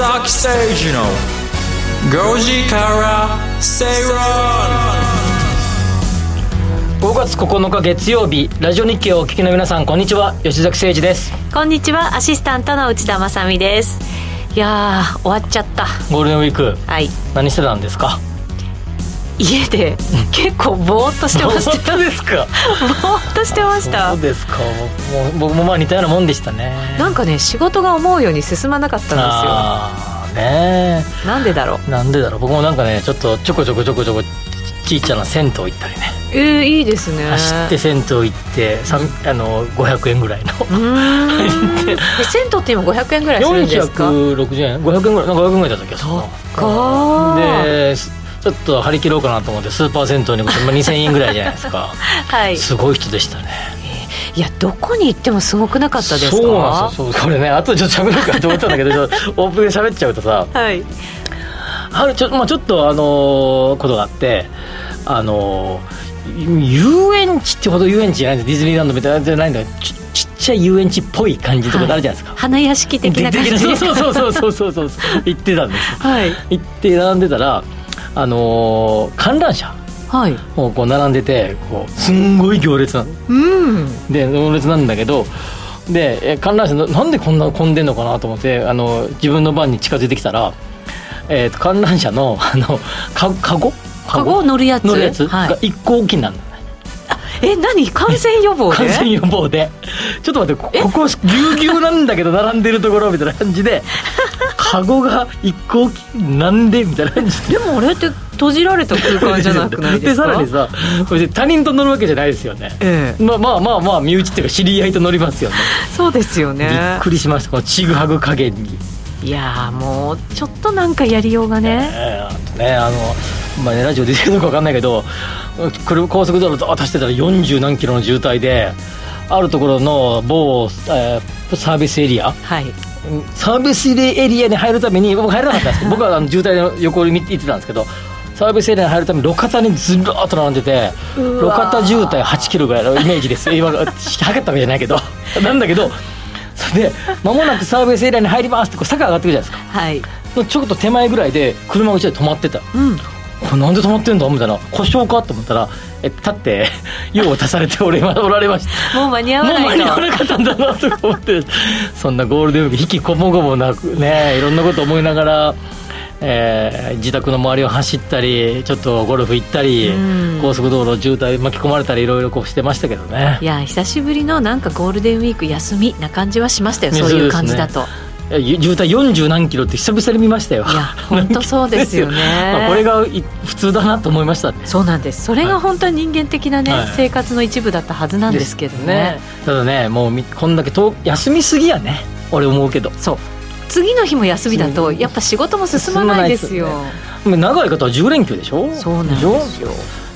崎誠二の5時から正論5月9日月曜日ラジオ日経をお聞きの皆さんこんにちは。吉崎誠二です。こんにちは。アシスタントの内田まさみです。いやー終わっちゃった。ゴールデンウィーク。はい。何してたんですか？家で結構ぼーっとしてました。ですかぼーっとしてました。そうですか。僕もまあ似たようなもんでしたね。なんかね仕事が思うように進まなかったんああねですよなんでだろう。えなんでだろう。僕もなんかねちょっとちょこちょこちょこちょこちっちゃな銭湯行ったりね。えー、いいですね。走って銭湯行ってあの500円ぐらいの。銭湯って今500円ぐらいするんですか？460円？500円ぐらい？なんか500円ぐらいだった気がするな。かー。でちょっと張り切ろうかなと思ってスーパー銭湯に行くとまあ2000円ぐらいじゃないですか。はい。すごい人でしたね。いやどこに行ってもすごくなかったですか？そうなんですよ。これねあとちょっと喋ろうかと思ったんだけど オープンで喋っちゃうとさ。はい。あるちょ,、まあ、ちょっとあのーことがあってあのー遊園地ってほど遊園地じゃないんです。ディズニーランドみたいなじゃないんだ。ちちっちゃい遊園地っぽい感じのところあるじゃないですか、花屋敷的な感じそうそうそうそうそうそうそう。行ってたんです。はい。行って並んでたらあのー観覧車はい。をこう並んでてこうすんごい行列なの。うん。で行列なんだけどでえ観覧車ななんでこんな混んでんのかなと思ってあの自分の番に近づいてきたら、えーと観覧車のあのか かごカゴ？乗るやつ？乗るやつはい。が一個大きになるの、え何？感染予防で？感染予防で。ちょっと待ってこここぎゅうぎゅうなんだけど並んでるところみたいな感じで カゴが一個なんでみたいな感じで。でもあれって閉じられた空間じゃなくないですか？さらにさこれ他人と乗るわけじゃないですよね、ええ。まあまあまあまあ身内っていうか知り合いと乗りますよね。そうですよね。びっくりしましたこのちぐはぐ加減に。いやーもうちょっとなんかやりようがね。えーあとねあの、まあね、ラジオ出てるのか分かんないけど車高速道路と走ってたら40何キロの渋滞であるところの某、えーサービスエリアはい。サービスエリアに入るために僕入らなかったんですけど 僕はあの渋滞の横に見て行ってたんですけどサービスエリアに入るために路肩にずらーっと並んでて路肩渋滞8キロぐらいのイメージです。今測ったわけじゃないけど。なんだけどそれで間もなくサービスエリアに入りますってこう坂上がってくるじゃないですか。はい。ちょっと手前ぐらいで車がうちで止まってた。うんこれなんで止まってんだみたいな故障かと思ったらえ立って 用を足されておおられました。もう間に合わもうないと。間に合わなかったんだなとか思ってそんなゴールデンウィーク引きこもごもなくねいろんなこと思いながら、えー自宅の周りを走ったりちょっとゴルフ行ったりうん。高速道路渋滞巻き込まれたりいろいろこうしてましたけどね。いや久しぶりのなんかゴールデンウィーク休みな感じはしましたよ、ねそういう感じだと、渋滞40何キロって久々に見ましたよ。いや本当そうですよね。まあこれがい普通だなと思いましたね。そうなんです。それが本当に人間的なね、はい。生活の一部だったはずなんですけどね。ただねもうみこんだけ遠休みすぎやね。俺思うけど。そう。次の日も休みだとやっぱ仕事も進まないですよ。まあ長い方は10連休でしょ？そうなんですよ。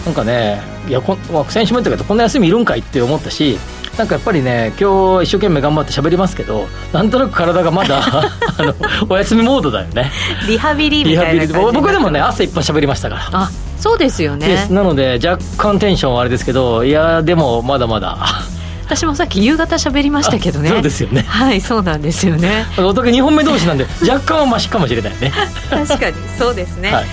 なんかねいやこん先週も言ったけどこんな休みいるんかいって思ったしなんかやっぱりね今日一生懸命頑張って喋りますけどなんとなく体がまだ あのお休みモードだよね。リハビリみたいな感じ僕でもね朝一本喋りましたから。あそうですよでねなので若干テンションはあれですけどいやでもまだまだ。私もさっき夕方喋りましたけどね。そうですよね。はいそうなんですよね。お互い2本目同士なんで 若干はマシかもしれないね。確かにそうですね。ははい。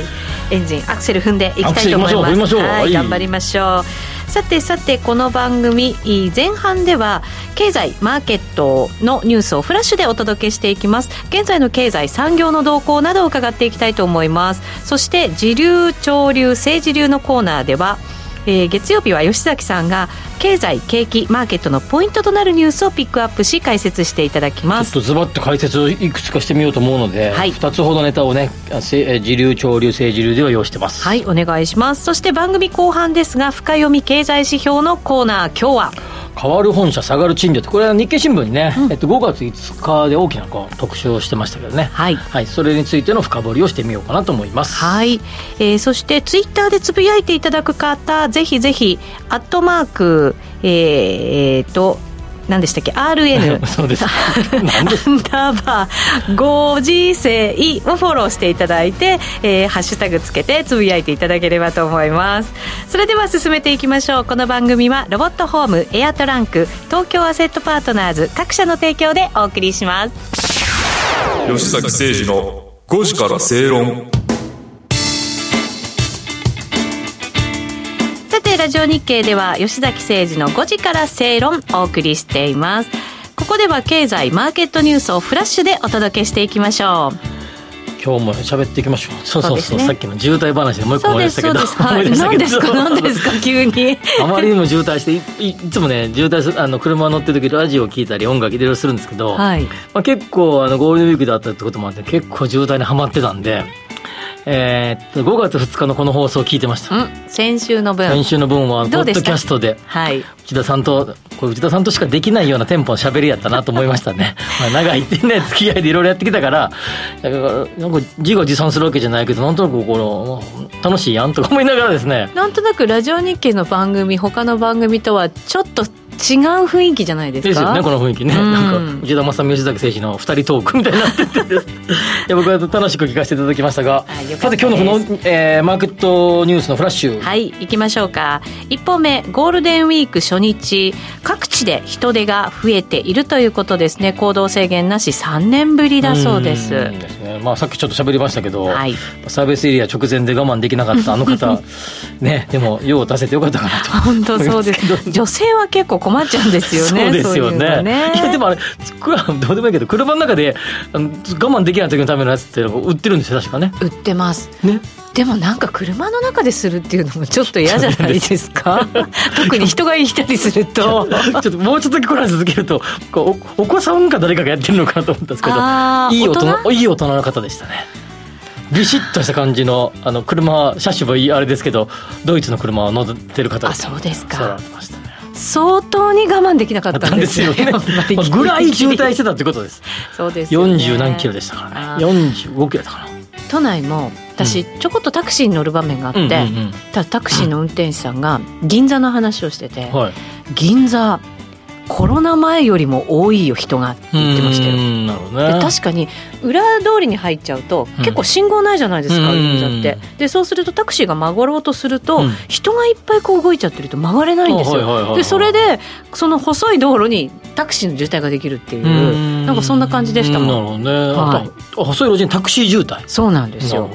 い、エンジンアクセル踏んでいきたいと思います。頑張りましょうさてさてこの番組前半では経済マーケットのニュースをフラッシュでお届けしていきます。現在の経済産業の動向などを伺っていきたいと思います。そして時流潮流政治流のコーナーではえー月曜日は吉崎さんが経済景気マーケットのポイントとなるニュースをピックアップし解説していただきますちょっとズバッと解説をいくつかしてみようと思うので、はい2つほどネタをねあせえ時流潮流政治流では用意してますはい、お願いします。そして番組後半ですが、深読み経済指標のコーナー、今日は。変わる本社下がる賃料ってこれは日経新聞にね、えっと、5月5日で大きなこう特集をしてましたけどね。はい。はい、それについての深掘りをしてみようかなと思います。はい、えーそしてツイッターでつぶやいていただく方ぜひぜひアットマークえーえーと何でしたっけ？RN そうです。アンダーバーご時世。をフォローしていただいて、えーハッシュタグつけてつぶやいていただければと思います。それでは進めていきましょう。この番組はロボットホームエアトランク東京アセットパートナーズ各社の提供でお送りします。吉崎誠二の5時から正論ラジオ日経では吉崎誠二の5時から正論お送りしています。ここでは経済マーケットニュースをフラッシュでお届けしていきましょう。今日も喋っていきましょう。そうそうそうねさっきの渋滞話でもう一個思い出したけど。ですそうです、は い、何ですか何ですか急に。あまりにも渋滞していいいつもね渋滞するあの車乗ってる時ラジオ聞いたり音楽いろいろするんですけど、はい。まあ、結構あのゴールデンウィークだったってこともあって結構渋滞にはまってたんで、えーっと5月2日のこの放送を聞いてました、うん。先週の分。先週の分はポッドキャストで。はい。内田さんとこれ内田さんとしかできないようなテンポの喋りやったなと思いましたね。まあ長いってね付き合いでいろいろやってきたから。だからなんか自画自賛するわけじゃないけどなんとなくこの楽しいやんとか思いながらですね。なんとなくラジオ日経の番組他の番組とはちょっと違う雰囲気じゃないですか？ですよねこの雰囲気ね、うん。なんか内田正美吉崎誠二の二人トークみたいになってて。いや僕は楽しく聞かせていただきましたが。さて今日のこの、えーマーケットニュースのフラッシュ、はい行きましょうか。一本目ゴールデンウィーク初日。各地で人出が増えているということですね。行動制限なし3年ぶりだそうです。んですね。まあ、さっきちょっと喋りましたけど、はい。サービスエリア直前で我慢できなかったあの方。ねでも用を出せてよかったかなと。本当そうです。女性は結構困っちゃうんですよね そうですよそういうね。いやでもあれどうでもいいけど車の中であの我慢できない時のためのやつっていうのが売ってるんですよ確かね。売ってます。ね。でもなんか車の中でするっていうのもちょっと嫌じゃないですか。特に人がいたりすると。ちょっともうちょっとこれ続けるとおお子さんか誰かがやってるのかなと思ったんですけどいい大大人？いい大人の方でしたね。ビシッとした感じのあの車車種はいいあれですけどドイツの車を乗ってる方あそうですか。そうなってました。ね相当に我慢できなかったんですよねぐらい渋滞してたってことです。そうですよね。40何キロでしたからあね45キロだかな。都内も私ちょこっとタクシーに乗る場面があって、タクシーの運転手さんが銀座の話をしてて、はい。銀座コロナ前よりも多いよ人がって言ってましたよ。ね。確かに裏通りに入っちゃうとうん。結構信号ないじゃないですか、うん銀座って。でそうするとタクシーが曲がろうとすると、うん。人がいっぱいこう動いちゃってると曲がれないんですよ、でそれでその細い道路にタクシーの渋滞ができるっていううん。なんかそんな感じでしたもん。なるほどね、はい。あと細い路地にタクシー渋滞。そうなんですよ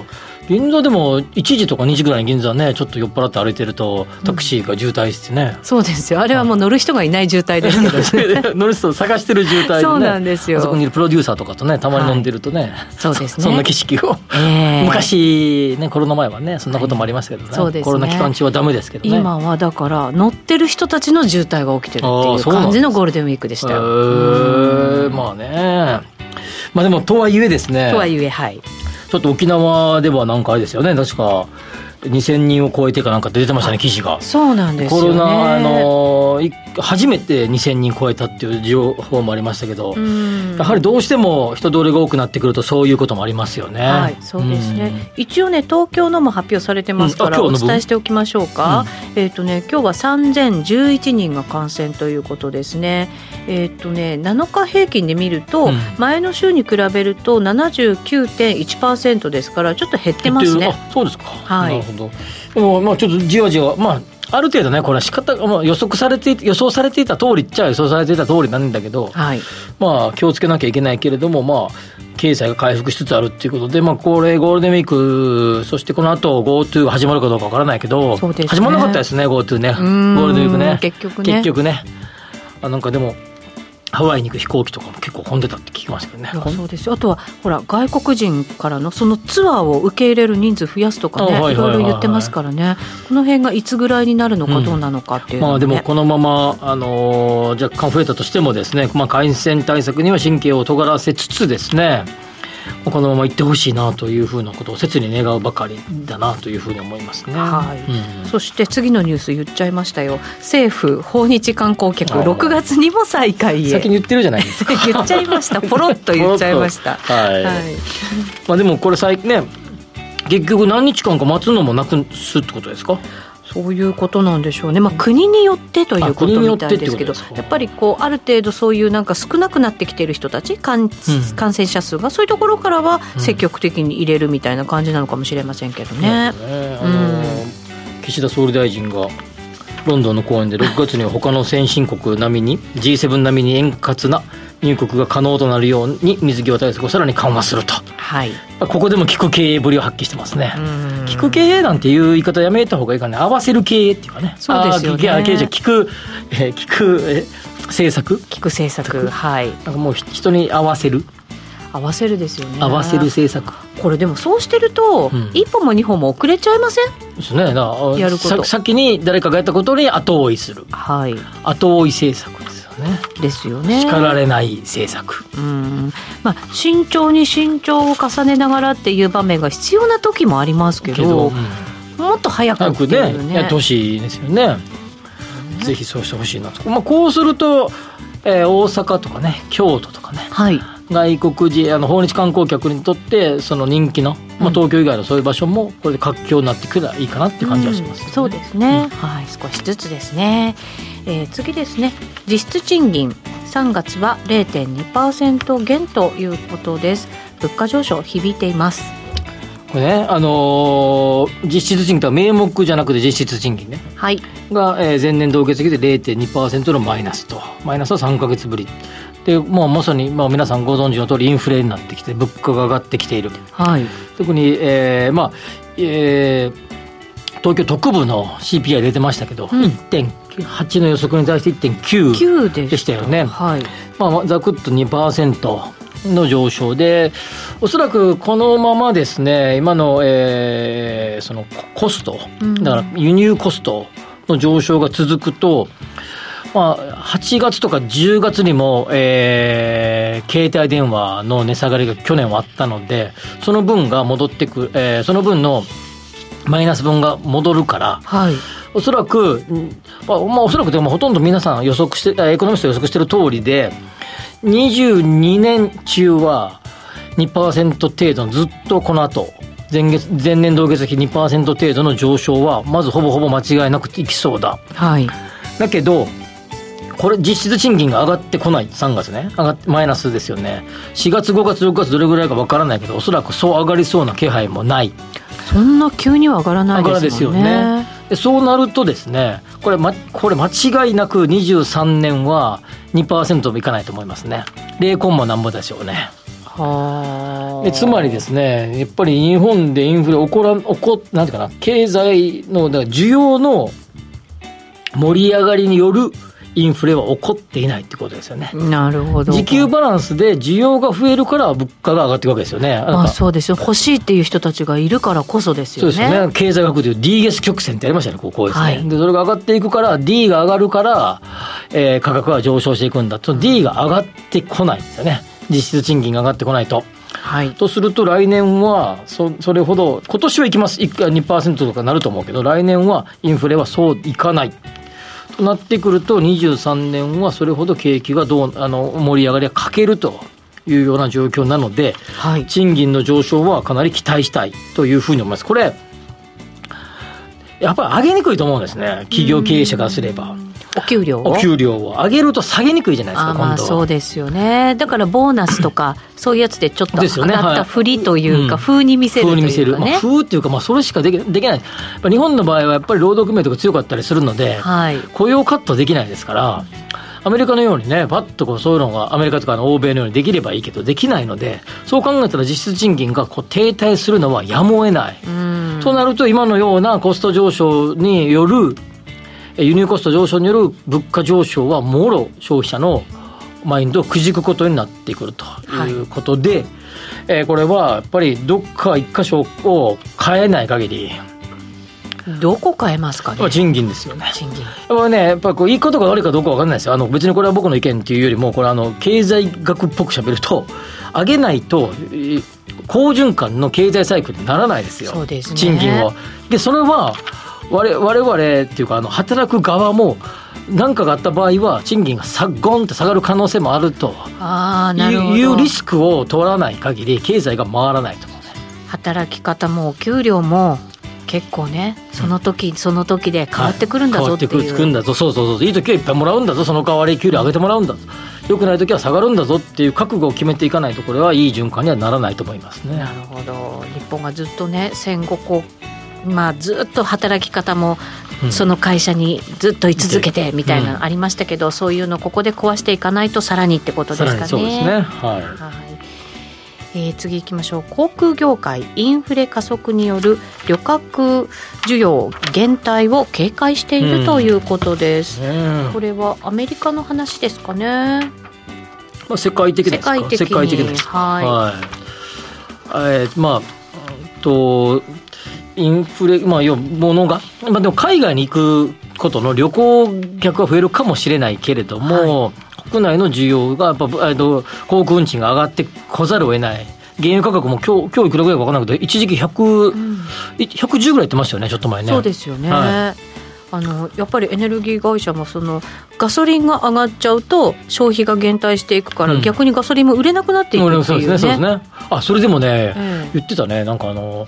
銀座でも1時とか2時ぐらいに銀座ねちょっと酔っ払って歩いてるとタクシーが渋滞してね、そうですよ。あれはもう乗る人がいない渋滞ですけどね。乗る人を探してる渋滞で、ね、そうなんですよ。あそこにいるプロデューサーとかとねたまに飲んでるとね、そうですね。そんな景色を、ええ。昔ねコロナ前はねそんなこともありましたけどね,、そうですね。コロナ期間中はダメですけどね。今はだから乗ってる人たちの渋滞が起きてるってあいう感じのゴールデンウィークでしたよ。へーまあね。まあでもとはいえですね。とはいえはい。ちょっと沖縄ではなんかあれですよね。確か2000人を超えてかなんか出てましたね記事が。そうなんですよね。コロナ、あのい初めて2000人超えたっていう情報もありましたけど、うん。やはりどうしても人通りが多くなってくるとそういうこともありますよね。はい、そうですね、一応ね東京のも発表されてますから、おうん。あ今日の分伝えしておきましょうか、えっ、とね今日は3011人が感染ということですねえっ、とね7日平均で見ると、うん前の週に比べると79.1%ですからちょっと減ってますねあそうですか。はいなるほど。でもまあちょっとじわじわまあ。ある程度ね、これは仕方、まあ、予測されてい予想されていた通りっちゃ予想されていた通りなんだけど、はいまあ、気をつけなきゃいけないけれども、まあ、経済が回復しつつあるっていうことで、まあ、これ、ゴールデンウィーク、そしてこの後 GoTo が始まるかどうかわからないけど、そうですね始まらなかったですね、GoTo ね、ゴールデンウィークね。結局ね結局ね。あなんかでも、ハワイに行く飛行機とかも結構混んでたって聞きましたけどね。そうですよ。あとはほら外国人からのそのツアーを受け入れる人数増やすとかねいろいろ言ってますからね。この辺がいつぐらいになるのかどうなのかっていうのまあねでもこのまま、あのー若干増えたとしてもですね、まあ、感染対策には神経を尖らせつつですね、まあこのまま行ってほしいなというふうなことを切に願うばかりだなというふうに思いますね。はい。うん。そして次のニュース言っちゃいましたよ。政府訪日観光客あー6月にも再開へ。先に言ってるじゃないですか。言っちゃいました。ポロッと言っちゃいました。はい。はい。まあでもこれ最近ね、結局何日間か待つのもなくすってことですか？そういうことなんでしょうね、まあ、国によってということみたいですけどやっぱりこうある程度そういうなんか少なくなってきている人たち感,、感染者数がそういうところからは積極的に入れるみたいな感じなのかもしれませんけどね。ね。あの岸田総理大臣がロンドンの公演で6月には他の先進国並みに G7 並みに円滑な入国が可能となるように水際対策をさらに緩和すると。はい、ここでも聞く経営ぶりを発揮してますね。うん。聞く経営なんていう言い方やめた方がいいかね合わせる経営っていうかね。そうですよね。経営じゃ聞く、えー聞く、えー政策。聞く政策。はい。なんかもうひ人に合わせる。合わせるですよね。合わせる政策。これでもそうしてると、うん。一歩も二歩も遅れちゃいません？ですね。やること。さ先に誰かがやったことに後追いする。はい。後追い政策ね。ですよね。叱られない政策。うん。まあ慎重に慎重を重ねながらっていう場面が必要な時もありますけどけど、うん。もっと早くっていうね。ねやってほしいですよね。ぜひそうしてほしいなと、まあ、こうすると、えー大阪とかね京都とかねはい。外国人あの訪日観光客にとってその人気の、まあ、東京以外のそういう場所もこれで活況になってくればいいかなっていう感じはします、うん。そうですね、はい。少しずつですね、えー次ですね。実質賃金。3月は0.2%減ということです。物価上昇響いています。これね、あのー実質賃金とは名目じゃなくて実質賃金ね。はい。が、えー前年同月比で0.2%のマイナスと。マイナスは3か月ぶり。でもうまさに、まあ、皆さんご存知の通りインフレになってきて物価が上がってきているはい。特に、えーまあえー東京特部の CPI 出てましたけど、うん1.8の予測に対して1.9 9ででしたよね。はい。まあ、ざくっと2%の上昇で、おそらくこのままですね、今の、えーそのココスト、うん。だから輸入コストの上昇が続くと、まあ、8月とか10月にも、えー携帯電話の値下がりが去年はあったので、その分が戻ってくる、えーその分のマイナス分が戻るから、はいおそらく、うんまあ、まあ、おそらくでもほとんど皆さん予測して、あエコノミスト予測してる通りで、22年中は2%程度のずっとこの後、前月、前年同月比2%程度の上昇は、まずほぼほぼ間違いなくいきそうだ。はいだけど、これ実質賃金が上がってこない、3月ね。上がって、マイナスですよね。4月、5月、6月どれぐらいかわからないけど、おそらくそう上がりそうな気配もない。そんな急には上がらないですよねでそうなるとですねこれ,、ま、これ間違いなく23年は2%もいかないと思いますね。0コンマなんぼでしょうね。はつまりですねやっぱり日本でインフレ起こらん起こなんていうかな経済のだから需要の盛り上がりによるインフレは起こっていないってことですよね。なるほど。時給バランスで需要が増えるから物価が上がっていくわけですよね。まあそうですよ。欲しいっていう人たちがいるからこそですよね。そうですよね。経済学でいう DS 曲線ってありましたね、こうこうですね。はい。で、それが上がっていくから、D が上がるから、えー価格が上昇していくんだと。D が上がってこないんですよね。実質賃金が上がってこないと。はい。とすると来年はそそれほど今年はいきます。い2%とかなると思うけど来年はインフレはそういかない。となってくると23年はそれほど景気がどうあの盛り上がりが欠けるというような状況なのではい。賃金の上昇はかなり期待したいというふうに思います。これやっぱり上げにくいと思うんですね。企業経営者からすればお給料お給料を上げると下げにくいじゃないですか今度は。そうですよね。だからボーナスとかそういうやつでちょっと上がったふりというか、はい風に見せると風に見せる、いうかね、まあ、風っていうか、まあ、それしかできできない、日本の場合はやっぱり労働組合とか強かったりするので、はい。雇用カットできないですから、アメリカのようにね、パッとこうそういうのが、アメリカとかの欧米のようにできればいいけど、できないので、そう考えたら実質賃金がこう停滞するのはやむを得ない。うん。となると、今のようなコスト上昇による、え輸入コスト上昇による物価上昇は、もろ消費者のマインドをくじくことになってくるということで、えーこれはやっぱりどっか一箇所を変えない限り、どこ変えますかね？まあ賃金ですよね。賃金やっぱね、やっぱこういいことが悪いかどうかわかんないですよ。あの別にこれは僕の意見っていうよりも、これあの経済学っぽく喋ると、上げないと、えー好循環の経済サイクルにならないですよ。ね賃金を。で、それは、我々我々っていうか、あの働く側も、何かがあった場合は、賃金がさゴンって下がる可能性もあるとああなるほど。いういうリスクを取らない限り、経済が回らないと思うね。働き方もお給料も結構ねその時、その時で変わってくるんだぞっていう、変わってくるんだぞ。そうそうそう。いい時はいっぱいもらうんだぞ。その代わり給料上げてもらうんだぞ。良くない時は下がるんだぞっていう覚悟を決めていかないとこれはいい循環にはならないと思いますね。なるほど。日本がずっとね戦後こうまあずっと働き方もその会社にずっと居続けてみたいなのありましたけど、うん、そういうのここで壊していかないとさらにってことですかね。そうですね。はい、はい。えー、次行きましょう。航空業界インフレ加速による旅客需要減退を警戒しているということです、うん、これはアメリカの話ですかね、まあ、世界的ですか？世界的世界的です。はい、はい、えー、まあとインフレまあ要ものが、まあ、でも海外に行くことの旅行客は増えるかもしれないけれども、はい。国内の需要がやっぱ、えっと、航空運賃が上がってこざるを得ない。原油価格も今日今日いくらぐらいか分からなくて一時期100、うん、110ぐらい言ってましたよねちょっと前ね。そうですよね、はい、あのやっぱりエネルギー会社もそのガソリンが上がっちゃうと消費が減退していくから、うん、逆にガソリンも売れなくなっていくっていうね、そうですね。そうですね。あそれでもね、えー、言ってたね。なんかあの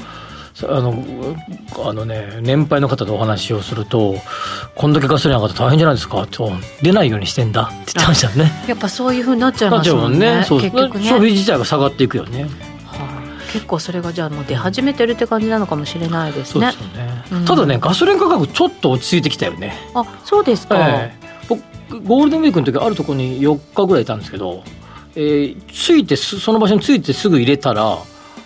あのあのね、年配の方とお話をすると、こんだけガソリン上がって大変じゃないですかと、出ないようにしてんだって言ってましたね。やっぱそういうふうになっちゃいますもんね、ねそう結局ね。消費自体が下がっていくよね。はあ、結構それがじゃあもう出始めてるって感じなのかもしれないですね。ただね、ガソリン価格ちょっと落ち着いてきたよね。あ、そうですか。えー、僕ゴールデンウィークの時あるところに4日ぐらいいたんですけど、えー、ついてその場所についてすぐ入れたら。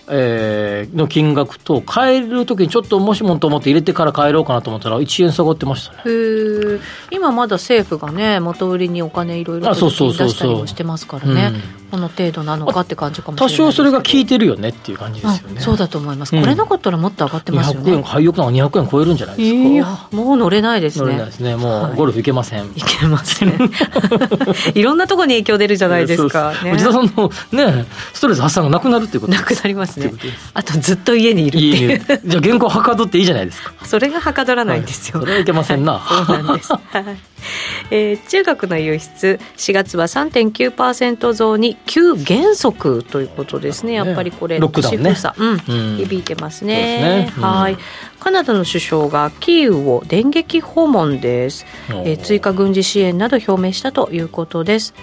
えー、の金額と、買えるときにちょっともしもと思って入れてから買えろうかなと思ったら、1円下がってましたねへ今まだ政府がね、元売りにお金いろいろ出したりもしてますからね、この程度なのかって感じかもしれない多少それが効いてるよねっていう感じですよね。そうだと思います、これなかったらもっと上がってますよね。200円、廃屋なんか200円超えるんじゃないですか。いやもう乗れないですね。乗れないですね、もうゴルフ行けません。行けません。いろんなところに影響出るじゃないですか。内田さんのね、ストレス発散がなくなるっていうことなくなりますね。あとずっと家にいるっていう。じゃあ原稿はかどっていいじゃないですか。それがはかどらないんですよ。それはいけませんな。そうなんです。はい。えー、中国の輸出4月は3.9%増に急減速ということですね。やっぱりこれロックダウンね、うん、響いてますね。すねはい。カナダの首相がキーウを電撃訪問です。えー、追加軍事支援など表明したということです。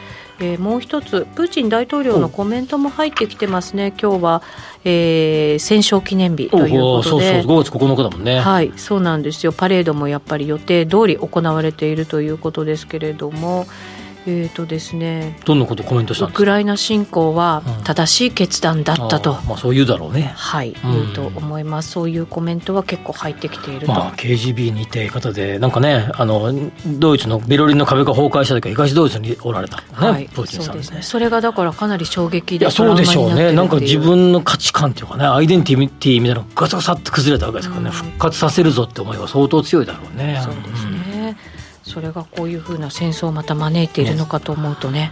えー、もう一つプーチン大統領のコメントも入ってきてますね、今日は、えー、戦勝記念日ということで、そうそう5月9日だもんね。はい、そうなんですよ、パレードもやっぱり予定通り行われているということですけれども、えーとですね、どんなことコメントしたウクライナ侵攻は正しい決断だったと、うん、あまあ、そういうだろうね。はい、言うと思います。そういうコメントは結構入ってきていると、まあ、KGB にいて方でなんかねあのドイツのベルリンの壁が崩壊した時は東ドイツにおられた、ね、はい、プーチンさんですね。それがだからかなり衝撃でそうでしょうね。なんか自分の価値観っていうかねアイデンティティみたいなのがガサガサって崩れたわけですからね、うん、復活させるぞって思いは相当強いだろうね。そうですね、うんそれがこういうふうな戦争をまた招いているのかと思うとね。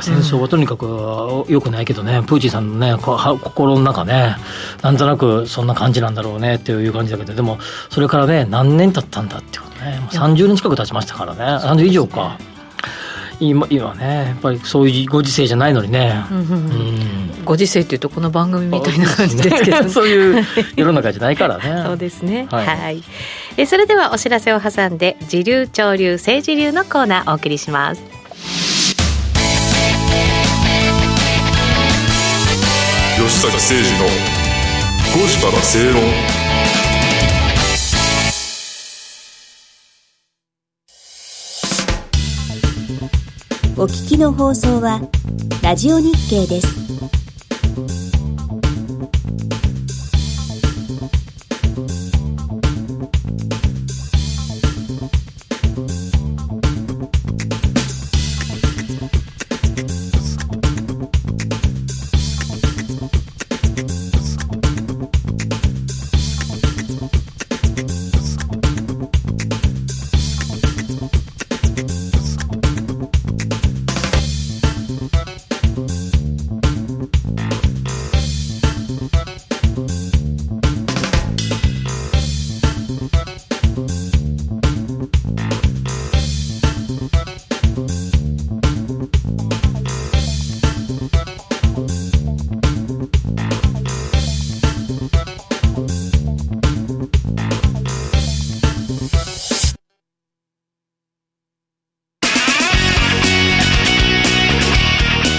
戦争はとにかくよくないけどね、うん、プーチンさんのね心の中ねなんとなくそんな感じなんだろうねっていう感じだけどでもそれからね何年経ったんだってことね30年近く経ちましたからね30以上か。今今ねやっぱりそういうご時世じゃないのにね、うん。うん。うん、ご時世っていうとこの番組みたいな感じですけど、ね、そういう世の中じゃないからね。そうですね。はい、はい、えそれではお知らせを挟んで時流潮流政治流のコーナーお送りします。吉坂誠二の5時から正論お聞きの放送はラジオ日経です。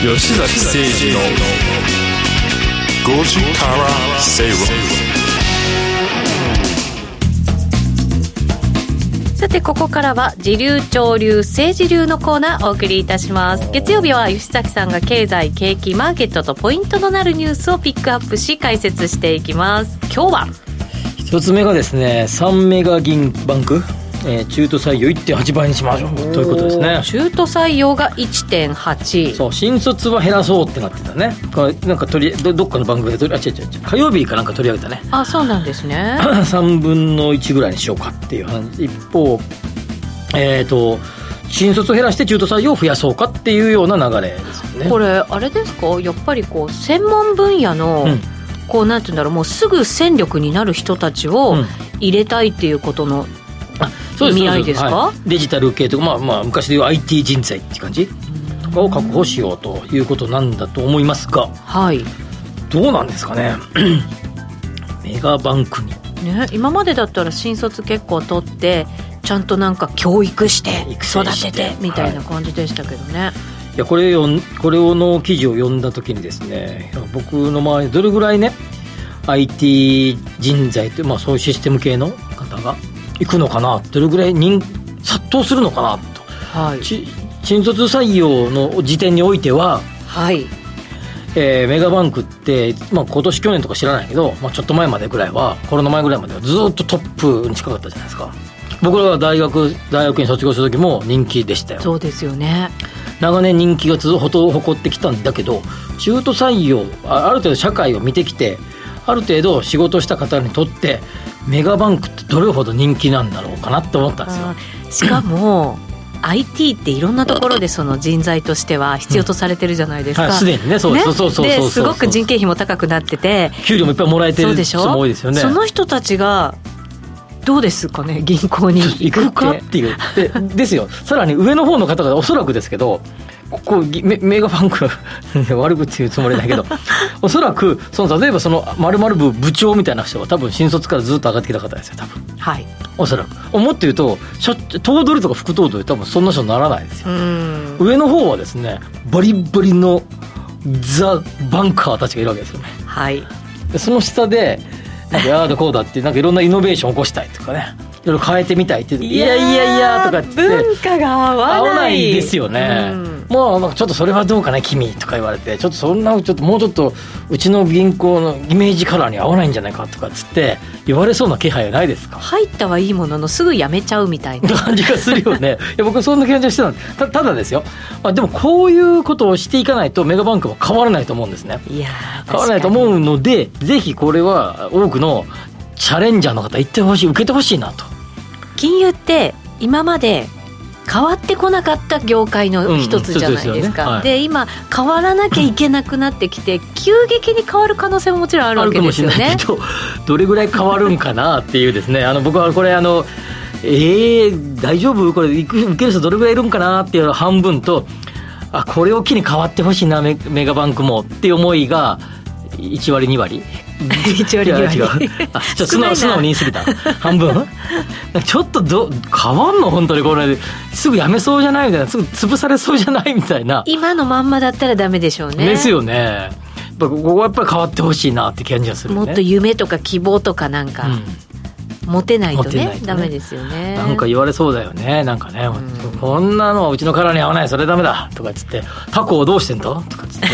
吉崎誠二の5時から正論さてここからは時流潮流政治流のコーナーお送りいたします。月曜日は吉崎さんが経済景気マーケットとポイントとなるニュースをピックアップし解説していきます。今日は？一つ目がですね3メガ銀バンク、えー中途採用1.8倍にしましょうということですね。中途採用が1.8そう新卒は減らそうってなってたね。これなんか取りどどっかの番組で取りあ違う違う違う。火曜日かなんか取り上げたね。あそうなんですね。3分の1ぐらいにしようかっていう話。一方えっ、と新卒を減らして中途採用を増やそうかっていうような流れですよね。これあれですか？やっぱりこう専門分野の、うん。こうなんて言うんだろう。もうすぐ戦力になる人たちをうん。入れたいっていうことの、意味合いですか？はい。デジタル系とか、まあ、まあ昔でいう IT 人材っていう感じとかを確保しようということなんだと思いますが。はい。どうなんですかね？メガバンクに。ね、今までだったら新卒結構取ってちゃんとなんか教育して育てててみたいな感じでしたけどね、い。やこれをこれをの記事を読んだ時にですね僕の周りにどれぐらいね IT 人材って、まあ、そういうシステム系の方が行くのかなどれぐらい人殺到するのかなと。はい。ち新卒採用の時点においては、はい。えーメガバンクって、まあ、今年去年とか知らないけど、まあ、ちょっと前までぐらいはコロナ前ぐらいまではずっとトップに近かったじゃないですか。僕らが大学大学に卒業する時も人気でしたよ。そうですよね。長年人気がずっと誇ってきたんだけど中途採用あある程度社会を見てきてある程度仕事した方にとってメガバンクってどれほど人気なんだろうかなって思ったんですよ。しかも IT っていろんなところでその人材としては必要とされてるじゃないですか、はいすでにねそうですそうそうそうそうそうですごく人件費も高くなってて。給料もいっぱいもらえてる人も多いですよね。その人たちがどうですかね銀行に行く かっていうでですよ。さらに上の方の方がおそらくですけどここぎメメガバンク悪口言うつもりだけど。おそらくその例えばその〇〇部部長みたいな人は多分新卒からずっと上がってきた方ですよ多分。はい。おそらく。もっと言うとしょ頭取とか副頭取多分そんな人にならないですよ。うん。上の方はですねバリバリのザ・バンカーたちがいるわけですよね。はい。でその下でなんかああだこうだってなんかいろんなイノベーションを起こしたいとかね。いろいろ変えてみたいっていやいやいやとかって文化が合わないですよね、うん。もうちょっとそれはどうかね君とか言われてちょっとそんなちょっともうちょっとうちの銀行のイメージカラーに合わないんじゃないかとかっつって言われそうな気配はないですか？入ったはいいもののすぐ辞めちゃうみたいな。感じがするよね。いや僕はそんな感じがしてたんですたただですよ、まあ、でもこういうことをしていかないとメガバンクは変わらないと思うんですね。いやー変わらないと思うのでぜひこれは多くのチャレンジャーの方行ってほしい受けてほしいなと金融って今まで変わってこなかった業界の一つじゃないですうんうんでね。はい。で今変わらなきゃいけなくなってきて急激に変わる可能性ももちろんあるわけあるかもしですよねれないけど、どれぐらい変わるんかなっていうですね。あの僕はこれあのえー、大丈夫？これ受ける人どれぐらいいるんかなっていうの半分とあこれを機に変わってほしいなメメガバンクもっていう思いが1割2割1割2割いや違う。あちょっと素直素直に言い過ぎた半分 ちょっとど変わんの？本当にこれ。すぐやめそうじゃない？みたいなすぐ潰されそうじゃない？みたいな。今のまんまだったらダメでしょうね。ですよね。やっぱここはやっぱり変わってほしいなって感じがするよね。もっと夢とか希望とかなんか、うん持てないとねダメですよね。なんか言われそうだよね。なんかね、ん。こんなのはうちの殻に合わない。それダメだ。とかっつってタコをどうしてんだとかっつって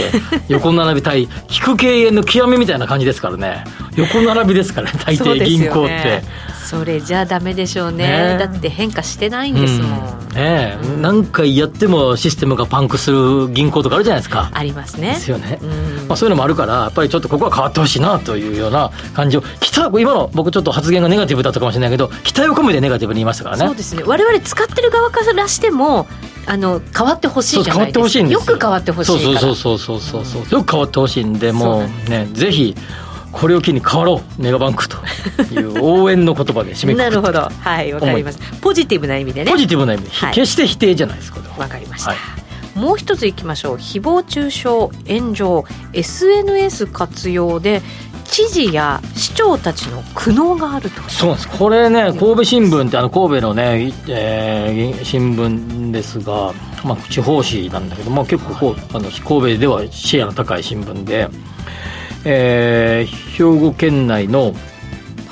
横並び対引く経営の極みみたいな感じですからね。横並びですからね 大抵銀行って。それじゃダメでしょうね。ね。だって変化してないんですもん、うん。ねえ。何回やってもシステムがパンクする銀行とかあるじゃないですか。ありますね。ですよね、うん。まあ、そういうのもあるからやっぱりちょっとここは変わってほしいなというような感じを。期待今の僕ちょっと発言がネガティブだったかもしれないけど期待を込めてネガティブに言いましたからね。そうですね。我々使ってる側からしてもあの変わってほしいじゃないですか。そう変わってほしいんですよ。く変わってほしいそうそうそうそうそうそう。よく変わってほしいんでもうねぜひこれを機に変わろうメガバンクという 応援の言葉で締めくくってなるほど。はいわかります。ポジティブな意味でね。ポジティブな意味。で、はい。決して否定じゃないですこわかりました、はい。もう一ついきましょう。誹謗中傷炎上 SNS 活用で知事や市長たちの苦悩があると。そうです。これね神戸新聞ってあの神戸のね、えー新聞ですが、まあ、地方紙なんだけど、まあ、結構こうあの神戸ではシェアの高い新聞で、えー兵庫県内の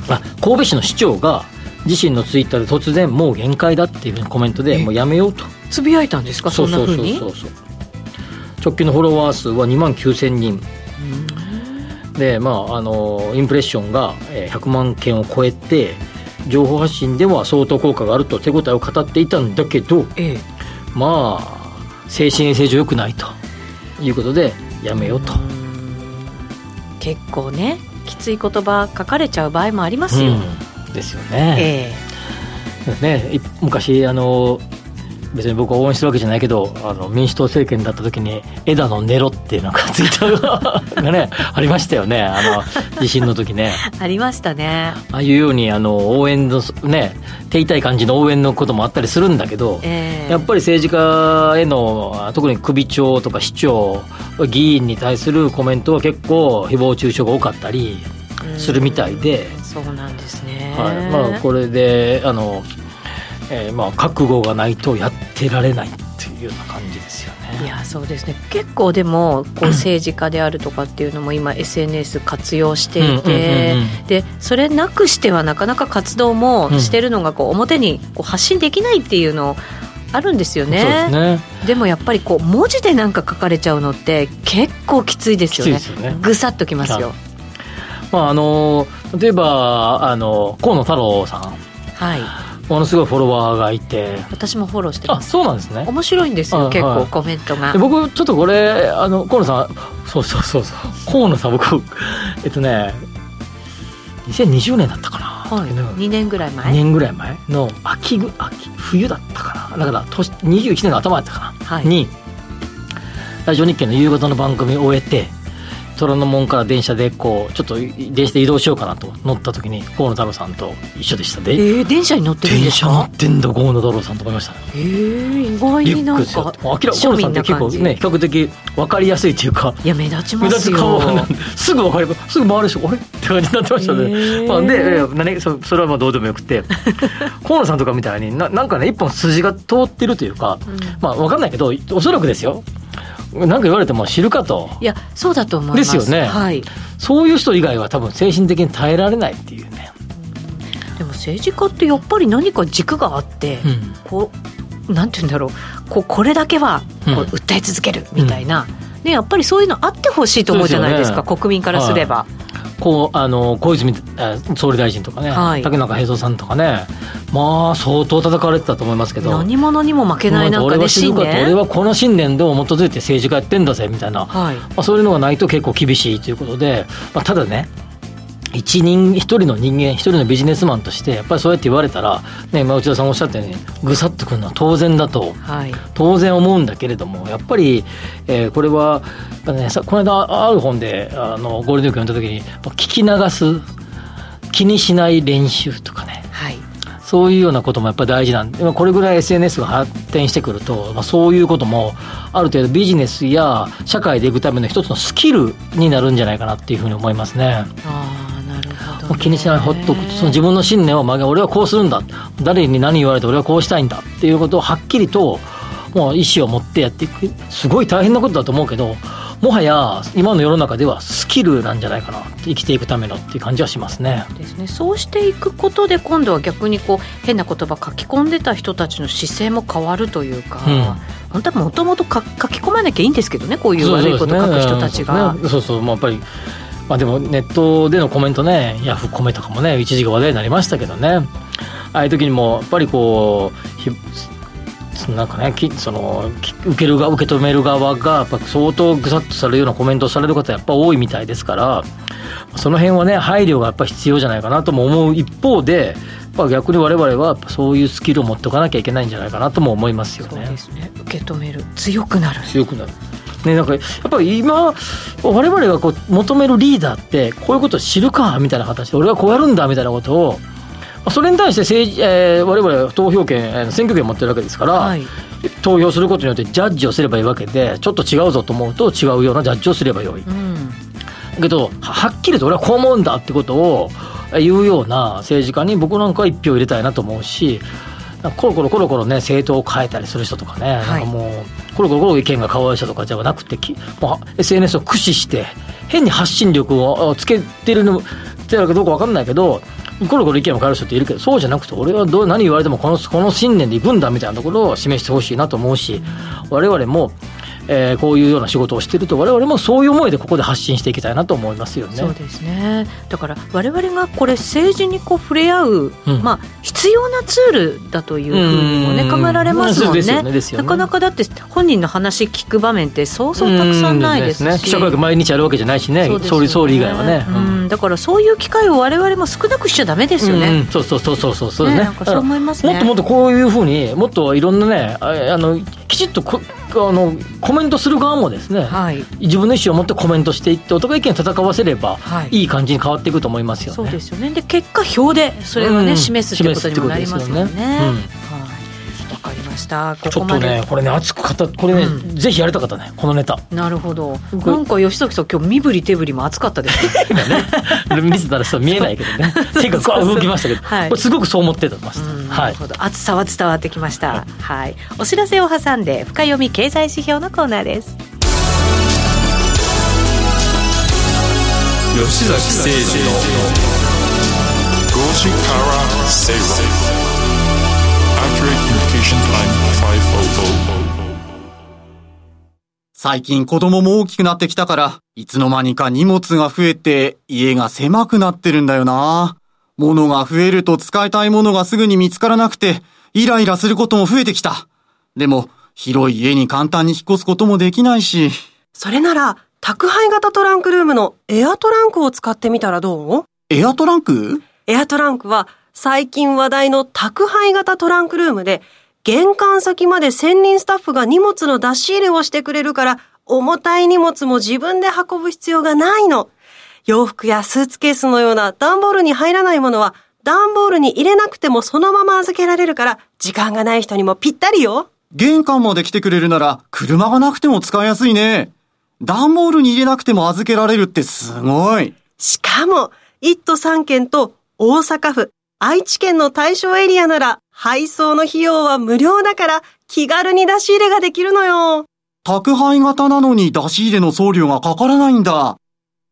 あ神戸市の市長が自身のツイッターで突然もう限界だっていうコメントでもうやめようと。つぶやいたんですか？そんなふうにそうそう。そう直近のフォロワー数は2万9000人でまああのインプレッションがえー100万件を超えて情報発信では相当効果があると手応えを語っていたんだけどええ。まあ精神衛生上良くないということでやめようと、結構ねきつい言葉書かれちゃう場合もありますよ、うん。ですよね,、え。ねい昔あの別に僕は応援してるわけじゃないけどあの民主党政権だった時に枝野ネロっていうのがツイッターがねありましたよね。あの地震の時ね。え ありましたね。ああいうようにあの応援のね手痛い感じの応援のこともあったりするんだけど、ええ。やっぱり政治家への特に首長とか市長議員に対するコメントは結構誹謗中傷が多かったりするみたいで、そうなんですね、はい。まあ、これであの、えーまあ、覚悟がないとやってられないっていうような感じですよね。いやそうですね。結構でもこう政治家であるとかっていうのも今 SNS 活用していて、でそれなくしてはなかなか活動もしてるのがこう表にこう発信できないっていうのあるんですよね。そうですね。でもやっぱりこう文字でなんか書かれちゃうのって結構きついですよね。きついですよね。ぐさっときますよ。まああの例えばあの河野太郎さん。はいものすごいフォロワーがいて。私もフォローしてあます。そうなんですね。面白いんですあよ結構はいコメントが。で僕ちょっとこれあの河野さんそうそうそうそう。河野さん僕 えっとね2020年だったかな、はい、ね2年ぐらい2前年ぐらい前の秋ぐ秋冬だったかな。だから年21年の頭だったかな、はい。にラジオ日経の夕方の番組を終えて虎ノ門から電車でこうちょっと電車で移動しようかなと乗った時に河野太郎さんと一緒でしたで、えー、電車に乗ってるんです電車乗かってんだ河野太郎さんと思いましたねえー、意外リになんか明らか河野さんって結構ね比較的分かりやすいっていうか。いや目立ちますよ。顔なんですぐ分かるすぐ回るしあれ？って感じになってましたね、へー。まあ、で何そそれはまあどうでもよくて。河野さんとかみたいにななんかね一本筋が通ってるというか、まあ分かんないけどおそらくですよなんか言われても知るかと。いやそうだと思います。ですよね。はい。そういう人以外は多分精神的に耐えられないっていうね、でも政治家ってやっぱり何か軸があって、うん。こうなんて言うんだろう。こうこれだけはこううん訴え続けるみたいな、ね、やっぱりそういうのあってほしいと思うじゃないですか。すよね。国民からすれば、こうあの小泉えー総理大臣とかね、はい。竹中平蔵さんとかねまあ相当叩かれてたと思いますけど何者にも負けないなんか俺ね。信念俺はこの信念でも基づいて政治家やってんだぜみたいな、まはい。あ、そういうのがないと結構厳しいということで、まあ、ただね一人一人の人間一人のビジネスマンとしてやっぱりそうやって言われたら、ね、今内田さんおっしゃったようにぐさっとくるのは当然だとはい。当然思うんだけれどもやっぱり、えーこれは、ね、さこの間ある本であのゴールデンウィーク読んだ時に聞き流す気にしない練習とかね。はい。そういうようなこともやっぱり大事なんで、まあこれぐらい SNS が発展してくると、まあ、そういうこともある程度ビジネスや社会でいくための一つのスキルになるんじゃないかなっていうふうに思いますね。あもう気にしないほっとく。その自分の信念を曲げ俺はこうするんだ。誰に何言われて俺はこうしたいんだっていうことをはっきりともう意思を持ってやっていく。すごい大変なことだと思うけどもはや今の世の中ではスキルなんじゃないかな生きていくためのっていう感じはしますね。ですね、そうしていくことで今度は逆にこう変な言葉書き込んでた人たちの姿勢も変わるというか、うん。本当はもともと書き込まなきゃいいんですけどねこういう悪いこと書く人たちが。そうそうそう、まあ、やっぱり、まあ、でもネットでのコメントねヤフーコメとかもね一時期話題になりましたけどねああいう時にもやっぱりこうひなんかねきそのき受ける側受け止める側がやっぱ相当ぐさっとされるようなコメントをされる方やっぱ多いみたいですからその辺はね配慮がやっぱ必要じゃないかなとも思う一方で逆に我々はそういうスキルを持っておかなきゃいけないんじゃないかなとも思いますよそうね。ですね受け止める強くなる強くなる。ね、なんかやっぱり今我々がこう求めるリーダーってこういうことを知るかみたいな形で俺はこうやるんだみたいなことをまあそれに対して政治、えー我々は投票権えー選挙権を持ってるわけですから、はい。投票することによってジャッジをすればいいわけでちょっと違うぞと思うと違うようなジャッジをすればよい。うん。けどははっきりと俺はこう思うんだってことを言うような政治家に僕なんかは一票入れたいなと思うしコロコロコロコロね政党を変えたりする人とかね、なんかもうコロコロコロ意見が変わる人とかじゃなくてきもう SNS を駆使して変に発信力をつけてるのってるかどうか分かんないけどコロコロ意見を変える人っているけどそうじゃなくて俺はどう何言われてもこのこの信念でいくんだみたいなところを示してほしいなと思うし我々もえー、こういうような仕事をしていると我々もそういう思いでここで発信していきたいなと思いますよね。そうですね。だから我々がこれ政治にこう触れ合う、うん、まあ、必要なツールだというふうにもね考えられますもんね。ねね。なかなかだって本人の話聞く場面ってそうそうたくさんないですし、ね、記者会見毎日あるわけじゃないしね、ね、総理総理以外はね、うん、だからそういう機会を我々も少なくしちゃだめですよね、うん、そうそうそうそうそうそうね。そう思いますね。もっともっとこういうふうにもっといろんなねあのきちっとこあのコメントする側もですね、はい、自分の意思を持ってコメントしていってお互い意見戦わせれば、はい、いい感じに変わっていくと思いますよね。そうですよね。で結果表でそれをね、うん、示すってことにもなりますもんね。かりました。ここまで。ちょっとねこれね熱く語これね、うん、ぜひやりたかったね。このネタ。なるほど。なんか吉崎さん今日身振り手振りも熱かったですね。ね。見せたらそう見えないけどね。手がこう動きましたけど、はい、これすごくそう思ってました、はい、熱さは伝わってきました、はい、はい、お知らせを挟んで深読み経済指標のコーナーです。吉崎誠二の5時から正論最近子供も大きくなってきたから、いつの間にか荷物が増えて家が狭くなってるんだよな。物が増えると使いたいものがすぐに見つからなくて、イライラすることも増えてきた。でも、広い家に簡単に引っ越すこともできないし。それなら、宅配型トランクルームのエアトランクを使ってみたらどう？エアトランク？エアトランクは最近話題の宅配型トランクルームで、玄関先まで専任スタッフが荷物の出し入れをしてくれるから、重たい荷物も自分で運ぶ必要がないの。洋服やスーツケースのような段ボールに入らないものは、段ボールに入れなくてもそのまま預けられるから、時間がない人にもぴったりよ。玄関まで来てくれるなら、車がなくても使いやすいね。段ボールに入れなくても預けられるってすごい。しかも、一都三県と大阪府、愛知県の対象エリアなら配送の費用は無料だから気軽に出し入れができるのよ。宅配型なのに出し入れの送料がかからないんだ。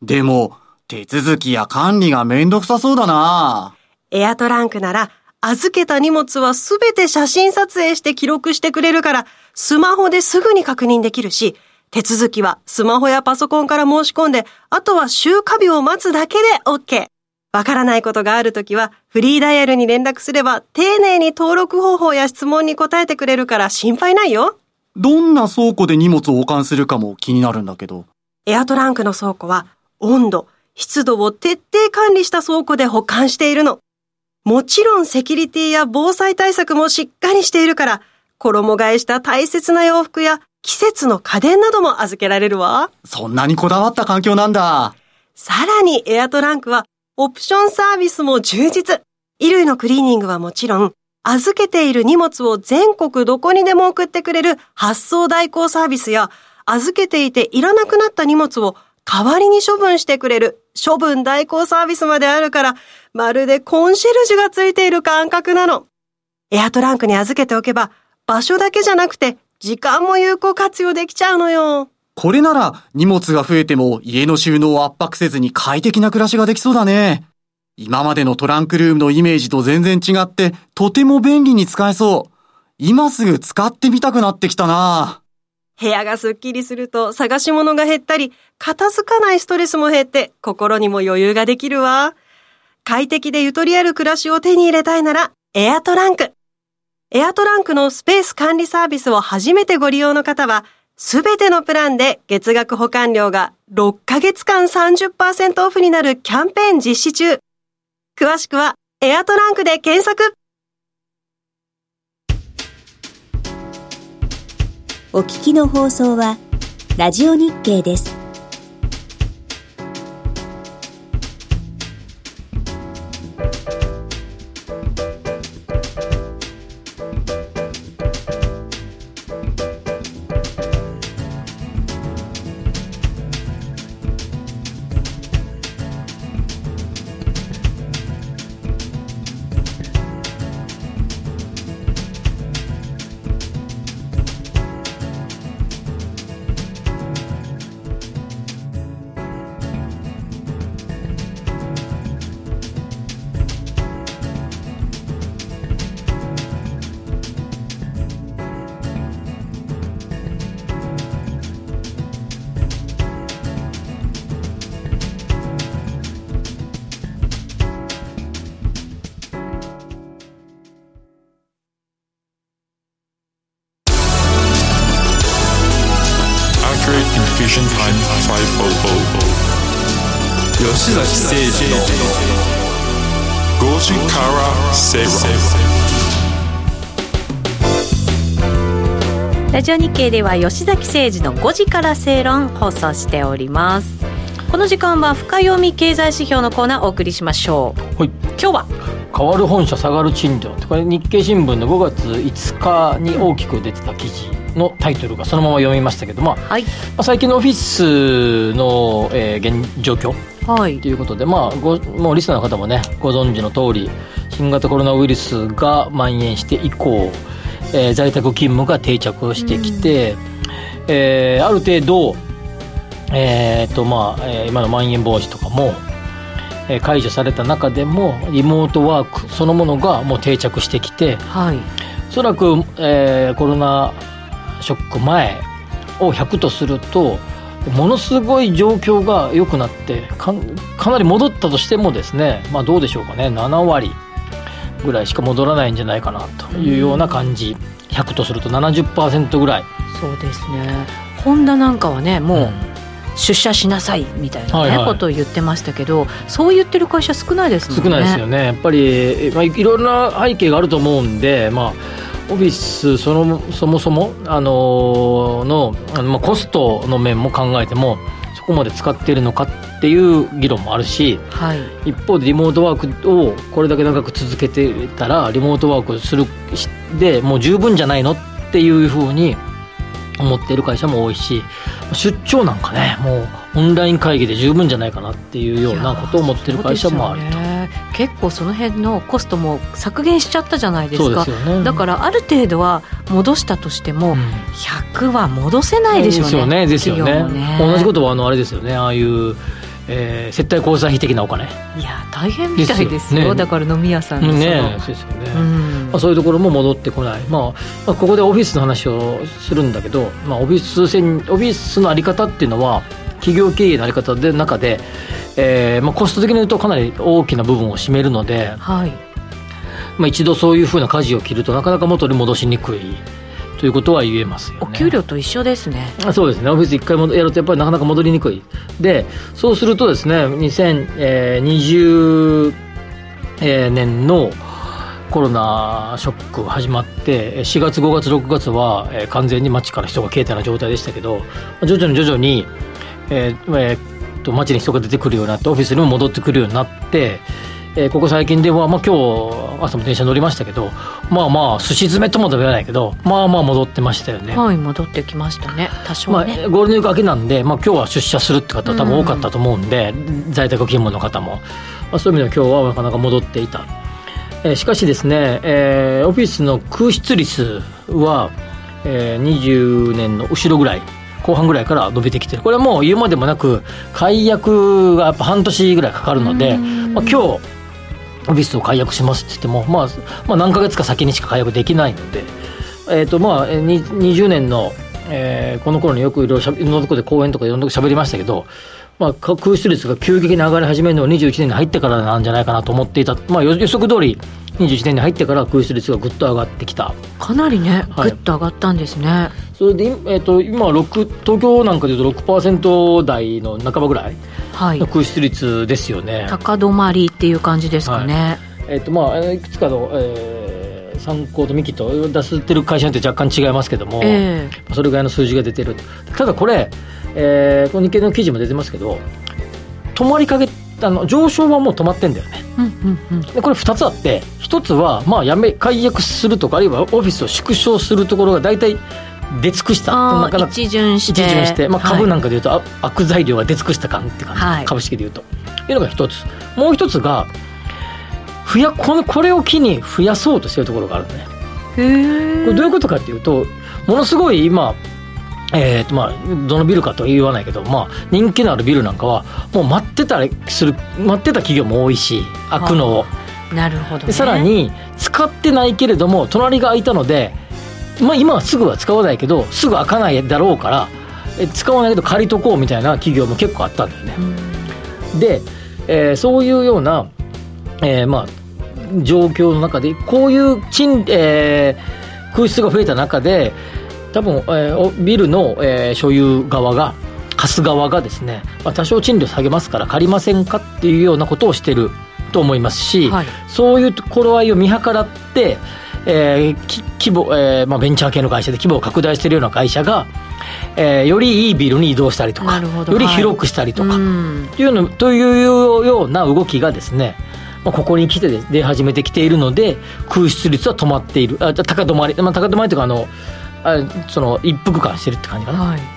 でも、手続きや管理がめんどくさそうだな。エアトランクなら預けた荷物はすべて写真撮影して記録してくれるから、スマホですぐに確認できるし、手続きはスマホやパソコンから申し込んで、あとは週火日を待つだけで OK。わからないことがあるときは、フリーダイヤルに連絡すれば、丁寧に登録方法や質問に答えてくれるから心配ないよ。どんな倉庫で荷物を保管するかも気になるんだけど。エアトランクの倉庫は、温度、湿度を徹底管理した倉庫で保管しているの。もちろんセキュリティや防災対策もしっかりしているから、衣替えした大切な洋服や季節の家電なども預けられるわ。そんなにこだわった環境なんだ。さらにエアトランクはオプションサービスも充実。衣類のクリーニングはもちろん、預けている荷物を全国どこにでも送ってくれる発送代行サービスや、預けていていらなくなった荷物を代わりに処分してくれる処分代行サービスまであるから、まるでコンシェルジュがついている感覚なの。エアトランクに預けておけば、場所だけじゃなくて、時間も有効活用できちゃうのよ。これなら荷物が増えても家の収納を圧迫せずに快適な暮らしができそうだね。今までのトランクルームのイメージと全然違ってとても便利に使えそう。今すぐ使ってみたくなってきたな。部屋がすっきりすると探し物が減ったり、片付かないストレスも減って心にも余裕ができるわ。快適でゆとりある暮らしを手に入れたいなら、エアトランク。エアトランクのスペース管理サービスを初めてご利用の方は、すべてのプランで月額保管料が6ヶ月間30%オフになるキャンペーン実施中。詳しくはエアトランクで検索お聞きの放送はラジオ日経です。吉崎誠二の5時から正論ラジオ日経では吉崎誠二の5時から正論放送しております。この時間は深読み経済指標のコーナーお送りしましょう。はい。今日は？変わる本社下がる賃料これ日経新聞の5月5日に大きく出てた記事のタイトルがそのまま読みましたけど、まあまはい。あ、最近のオフィスの、えー現状況はい。ということで、まあ、ごもうリスナーの方もねご存知の通り新型コロナウイルスが蔓延して以降、えー在宅勤務が定着してきて、えーある程度、えーとまあえー今のまん延防止とかも、えー解除された中でもリモートワークそのものがもう定着してきてはい。おそらく、えーコロナショック前を100とするとものすごい状況が良くなってかかなり戻ったとしてもですね、まあ、どうでしょうかね。7割ぐらいしか戻らないんじゃないかなというような感じ。100とすると70%ぐらい。そうですね。ホンダなんかはねもう出社しなさいみたいな、ねはいはい。ことを言ってましたけどそう言ってる会社少ないですもんね。少ないですよね。やっぱり、まあ、いろんな背景があると思うんで、まあ、オフィスそのそもそも、あのーのあの、まあ、コストの面も考えてもそこまで使っているのかっていう議論もあるしはい。一方でリモートワークをこれだけ長く続けてたらリモートワークするしでもう十分じゃないのっていうふうに思っている会社も多いし出張なんかねもうオンライン会議で十分じゃないかなっていうようなことを思ってる会社もあるとね結構その辺のコストも削減しちゃったじゃないですかすよねだからある程度は戻したとしても、うん100は戻せないでしょうねですよね。よ企ね。同じことはあのあれですよね。ああいう、えー、接待交際費的なお金。いや大変みたいですよですよねだから飲み屋さんのその、ねそうですよね。うんまあ、そういうところも戻ってこない、まあ、まあここでオフィスの話をするんだけど、まあ、オフィス戦オフィスのあり方っていうのは企業経営のあり方で中で、えーまあ、コスト的に言うとかなり大きな部分を占めるので、はいまあ、一度そういうふうな舵を切るとなかなか元に戻しにくいということは言えますよね。お給料と一緒ですねあそうですね、オフィス一回もやると、やっぱりなかなか戻りにくい。で、そうするとですね、2020年のコロナショック始まって、4月、5月、6月は、えー完全に街から人が消えたような状態でしたけど、徐々に徐々に、えーえーっと街に人が出てくるようになって、オフィスにも戻ってくるようになって、えーここ最近では、まあ、今日朝も電車乗りましたけど、まあまあ、寿司詰めとも食べないけど、まあまあ戻ってましたよね。はい戻ってきましたね。多少まあ、ね、ゴールデンウィーク明けなんで、まあ、今日は出社するって方多分多かったと思うんで、在宅勤務の方も、まあ、そういう意味では今日はなかなか戻っていた、えーしかしですね、えーオフィスの空室率は、えー20年の後ろぐらい後半ぐらいから伸びてきてる。これはもう言うまでもなく解約がやっぱ半年ぐらいかかるので、まあ、今日オフィスを解約しますって言っても、まあ、まあ何ヶ月か先にしか解約できないので、えっ、とまあ、えーに20年の、えーこの頃によくいろいろいろんなところで講演とかいろんなところ喋りましたけど、まあ、か空室率が急激に上がり始めるのは21年に入ってからなんじゃないかなと思っていた、まあ、予予測通り21年に入ってから空室率がぐっと上がってきた。かなりねはい。ぐっと上がったんですね、それで、えー、と今は6東京なんかでいうと6%台の半ばぐらいはい。の空室率ですよね。高止まりっていう感じですかね、えっ、とまあえーいくつかの、えー参考とミキと出してる会社によって若干違いますけども、え。それぐらいの数字が出てる。ただこれ、えーこの日経の記事も出てますけど止まりかけあの上昇はもう止まってんだよね。えうんうんうん。でこれ2つあって1つはまあやめ解約するとかあるいはオフィスを縮小するところが大体出尽くした。あなかなかー一巡して。一巡して、まあ、株なんか、かでいうと、あ悪材料が出尽くした感って感じ、はい。株式でいうと。いうのが一つ。もう一つが増やこのこれを機に増やそうとしてるところがあるのね。これどういうことかっていうとものすごい今えーとまあ、どのビルかとは言わないけど、まあ、人気のあるビルなんかはもう待ってたりする待ってた企業も多いし開くのを。なるほど、ね、でさらに使ってないけれども隣が空いたので、まあ、今はすぐは使わないけどすぐ開かないだろうからえ使わないけど借りとこうみたいな企業も結構あったんだよね。で、えーそういうような、えーまあ、状況の中でこういう賃、えー空室が増えた中で多分、えーおビルの、えー所有側が貸す側がですね、まあ、多少賃料下げますから借りませんかっていうようなことをしてると思いますし、はい。そういう頃合いを見計らって、えーき規模、えーまあ、ベンチャー系の会社で規模を拡大しているような会社が、えーよりいいビルに移動したりとかより広くしたりとか、うんというのというような動きがですね、まあ、ここに来てで出始めてきているので空室率は止まっている。あ高止まり、まあ、高止まりというかあのあその一服感してるって感じかな、はい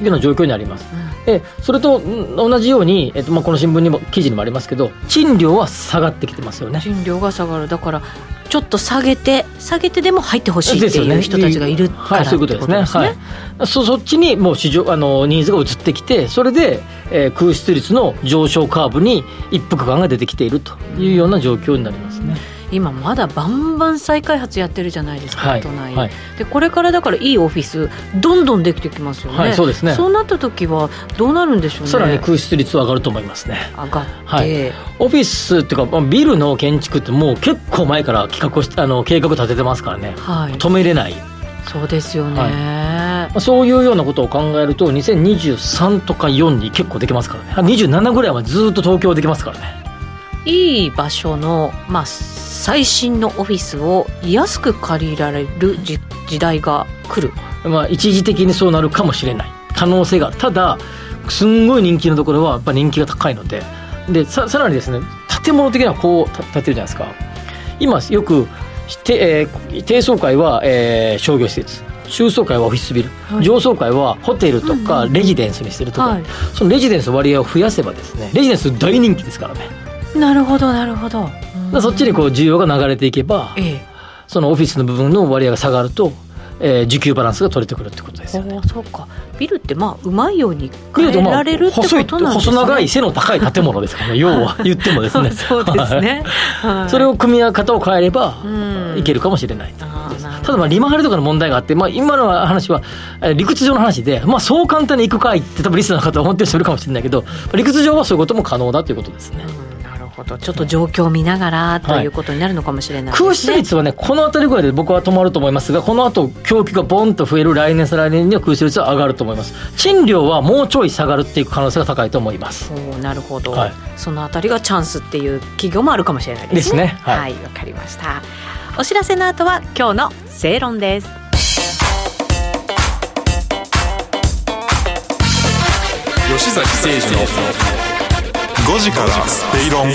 いうような状況にあります。でそれとん同じように、えっとまあ、この新聞にも記事にもありますけど賃料は下がってきてますよね。賃料が下がるだからちょっと下げて下げてでも入ってほしいっていう人たちがいるからはい、そういうことですね。ってはい。そそっちにもう市場あのニーズが移ってきて、それで、えー空室率の上昇カーブに一服感が出てきているというような状況になりますね。今まだバンバン再開発やってるじゃないですか、はい都内、はいでこれからだからいいオフィスどんどんできてきますよね、はいそうですねそうなった時はどうなるんでしょうねさらに空室率は上がると思いますね。上がって、はいオフィスっていうか、まあビルの建築ってもう結構前から企画をしあの計画立ててますからね。はい止めれない。そうですよね、はいまあそういうようなことを考えると、2023とか4に結構できますからね。あ27ぐらいはずっと東京できますからね。いい場所の、まあ、最新のオフィスを安く借りられるじ時代が来る。まあ、一時的にそうなるかもしれない。可能性が。ただすんごい人気のところはやっぱ人気が高いので。でささらにですね建物的にはこうた建てるじゃないですか。今よくて、えー低層階は、えー商業施設。中層階はオフィスビル、はい。上層階はホテルとかレジデンスにしてるところ、はい。そのレジデンスの割合を増やせばですねレジデンス大人気ですからねなるほどなるほど、そっちにこう需要が流れていけばええ。そのオフィスの部分の割合が下がると、えー需給バランスが取れてくるってことですよね。そうか。ビルってまあうまいように変えられるってことなんですね。細長い背の高い建物ですからね。要は言ってもですね。そうですね、はい。それを組み方を変えればうん。いけるかもしれないただまあ利回りとかの問題があって、まあ、今の話はえー理屈上の話で、まあ、そう簡単に行くかいって多分リスナーの方は思ってる人いるかもしれないけど理屈上はそういうことも可能だということですねほどちょっと状況を見ながらということになるのかもしれないですね、空室率はねこの辺りぐらいで僕は止まると思いますがこの後供給がボンと増える来年再来年には空室率は上がると思います。賃料はもうちょい下がるっていう可能性が高いと思います。おーなるほど、はい。そのあたりがチャンスっていう企業もあるかもしれないですね。ですね。はい。はいわ、かりました。お知らせの後は今日の正論です。吉崎誠二の5時から正論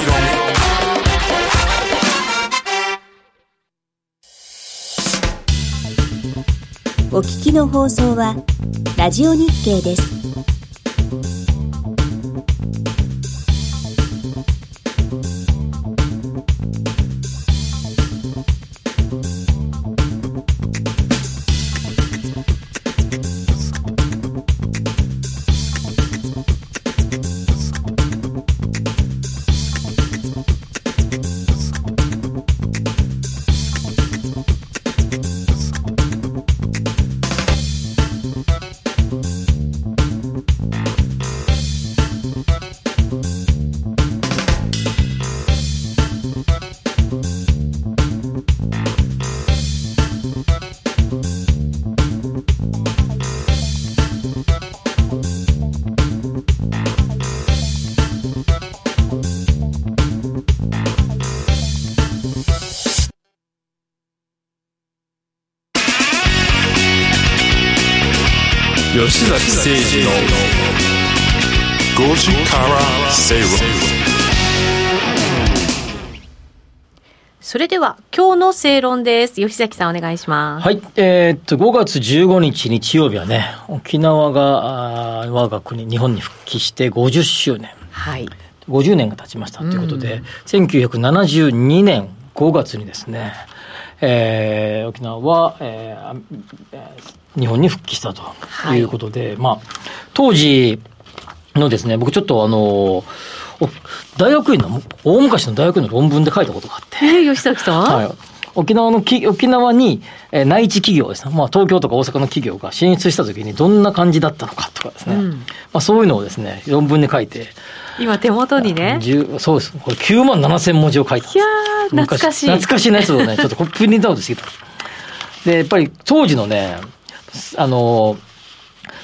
お聞きの放送はラジオ日経です。吉崎誠二の5時から正論それでは今日の正論です。吉崎さんお願いします。はい。えーっと、5月15日日曜日はね、沖縄が、あー我が国、日本に復帰して50周年。はい。50年が経ちましたということで、1972年5月にですね、えー沖縄は、えー日本に復帰したとはいいうことで、まあ、当時のですね、僕ちょっとあの、お大学院の、大昔の大学院の論文で書いたことがあって、えー、吉崎さん、はい。沖縄のき、沖縄に、えー内地企業ですね。まあ、東京とか大阪の企業が進出した時にどんな感じだったのかとかですね。うんまあ、そういうのをですね、論文で書いて、今手元にね10そうです。これ9万7千文字を書いたいやー懐かしい昔懐かしいなやつをね、ちょっとこれプリントアウトしてきた。で、やっぱり当時のね、あの、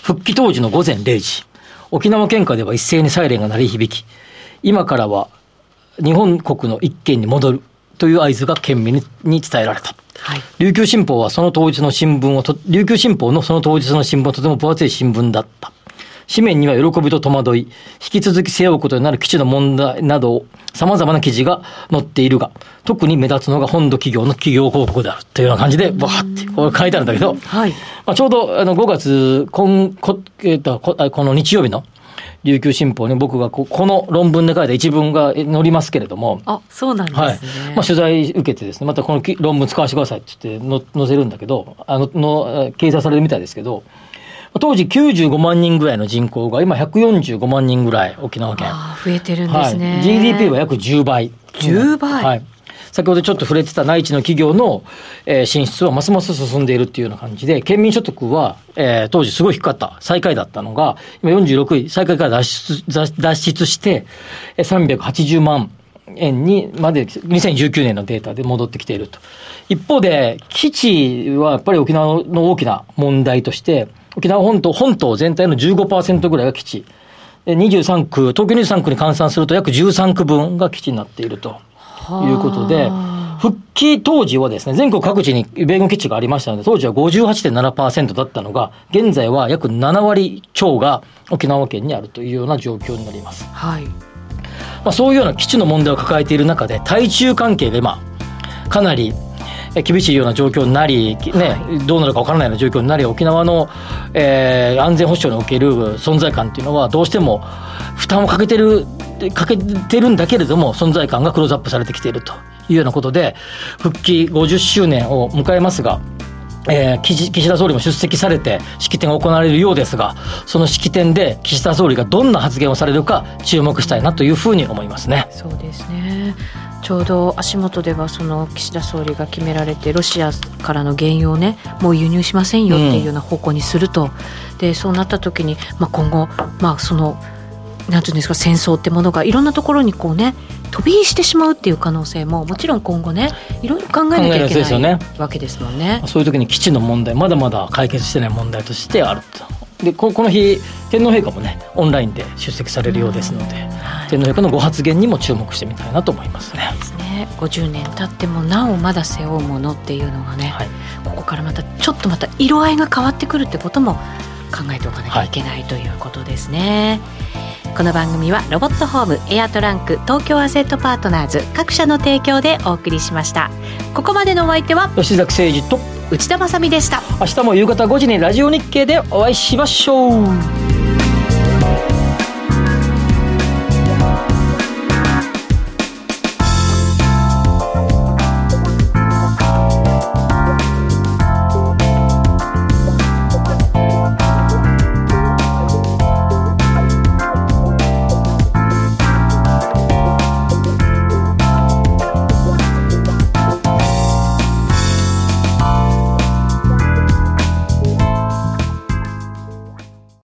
復帰当時の午前0時、沖縄県下では一斉にサイレンが鳴り響き、今からは日本国の一県に戻るという合図が県民に伝えられた。はい。琉球新報はその当日の新聞をと、琉球新報のその当日の新聞はとても分厚い新聞だった。紙面には喜びと戸惑い、引き続き背負うことになる基地の問題など、様々な記事が載っているが、特に目立つのが本土企業の企業広告であるというような感じで、バーってこれ書いてあるんだけど、はい。まあ、ちょうどあの5月今こ,、えーとこ、あこの日曜日の琉球新報に僕がここの論文で書いた一文がえ載りますけれども、あ、そうなんですね。はい。まあ、取材受けてですね、またこのき論文使わせてくださいって言っての載せるんだけど、あの、の、えー掲載されるみたいですけど、当時95万人ぐらいの人口が今145万人ぐらい沖縄県。増えてるんですね。はい、GDP は約10倍。10倍？はい。先ほどちょっと触れてた内地の企業の、えー進出はますます進んでいるっていうような感じで、県民所得は、えー当時すごい低かった、最下位だったのが、今46位、最下位から脱出脱脱出して、えー380万円にまで2019年のデータで戻ってきていると。一方で、基地はやっぱり沖縄の大きな問題として、沖縄本島、本島全体の15%ぐらいが基地。で23区、東京23区に換算すると約13区分が基地になっているということで、復帰当時はですね、全国各地に米軍基地がありましたので、当時は58.7%だったのが、現在は約7割超が沖縄県にあるというような状況になります。はい。まあ、そういうような基地の問題を抱えている中で、対中関係が今、かなりえ厳しいような状況になり、ね、どうなるかわからないような状況になり、沖縄の、えー安全保障における存在感っていうのは、どうしても負担をかけてる、かけてるんだけれども、存在感がクローズアップされてきているというようなことで、復帰50周年を迎えますが、えー岸田総理も出席されて式典が行われるようですが、その式典で岸田総理がどんな発言をされるか注目したいなというふうに思いますね。そうですね。ちょうど足元ではその岸田総理が決められてロシアからの原油をねもう輸入しませんよっていうような方向にすると、でそうなった時に、まあ、今後、まあ、そのなんていうんですか戦争ってものがいろんなところにこうね飛び火してしまうっていう可能性ももちろん今後ねいろいろ考えなきゃいけないわけですもんね。そういう時に基地の問題、まだまだ解決してない問題としてあると。で、ここの日、天皇陛下もね、オンラインで出席されるようですので、はい。天皇陛下のご発言にも注目してみたいなと思いますね。ですね、50年経ってもなおまだ背負うものっていうのがね、はい。ここからまたちょっとまた色合いが変わってくるってことも考えておかなきゃいけない、ということですね。この番組はロボットホームエアトランク東京アセットパートナーズ各社の提供でお送りしました。ここまでのお相手は吉崎誠二と、内田まさでした明日も夕方5時にラジオ日経でお会いしましょう。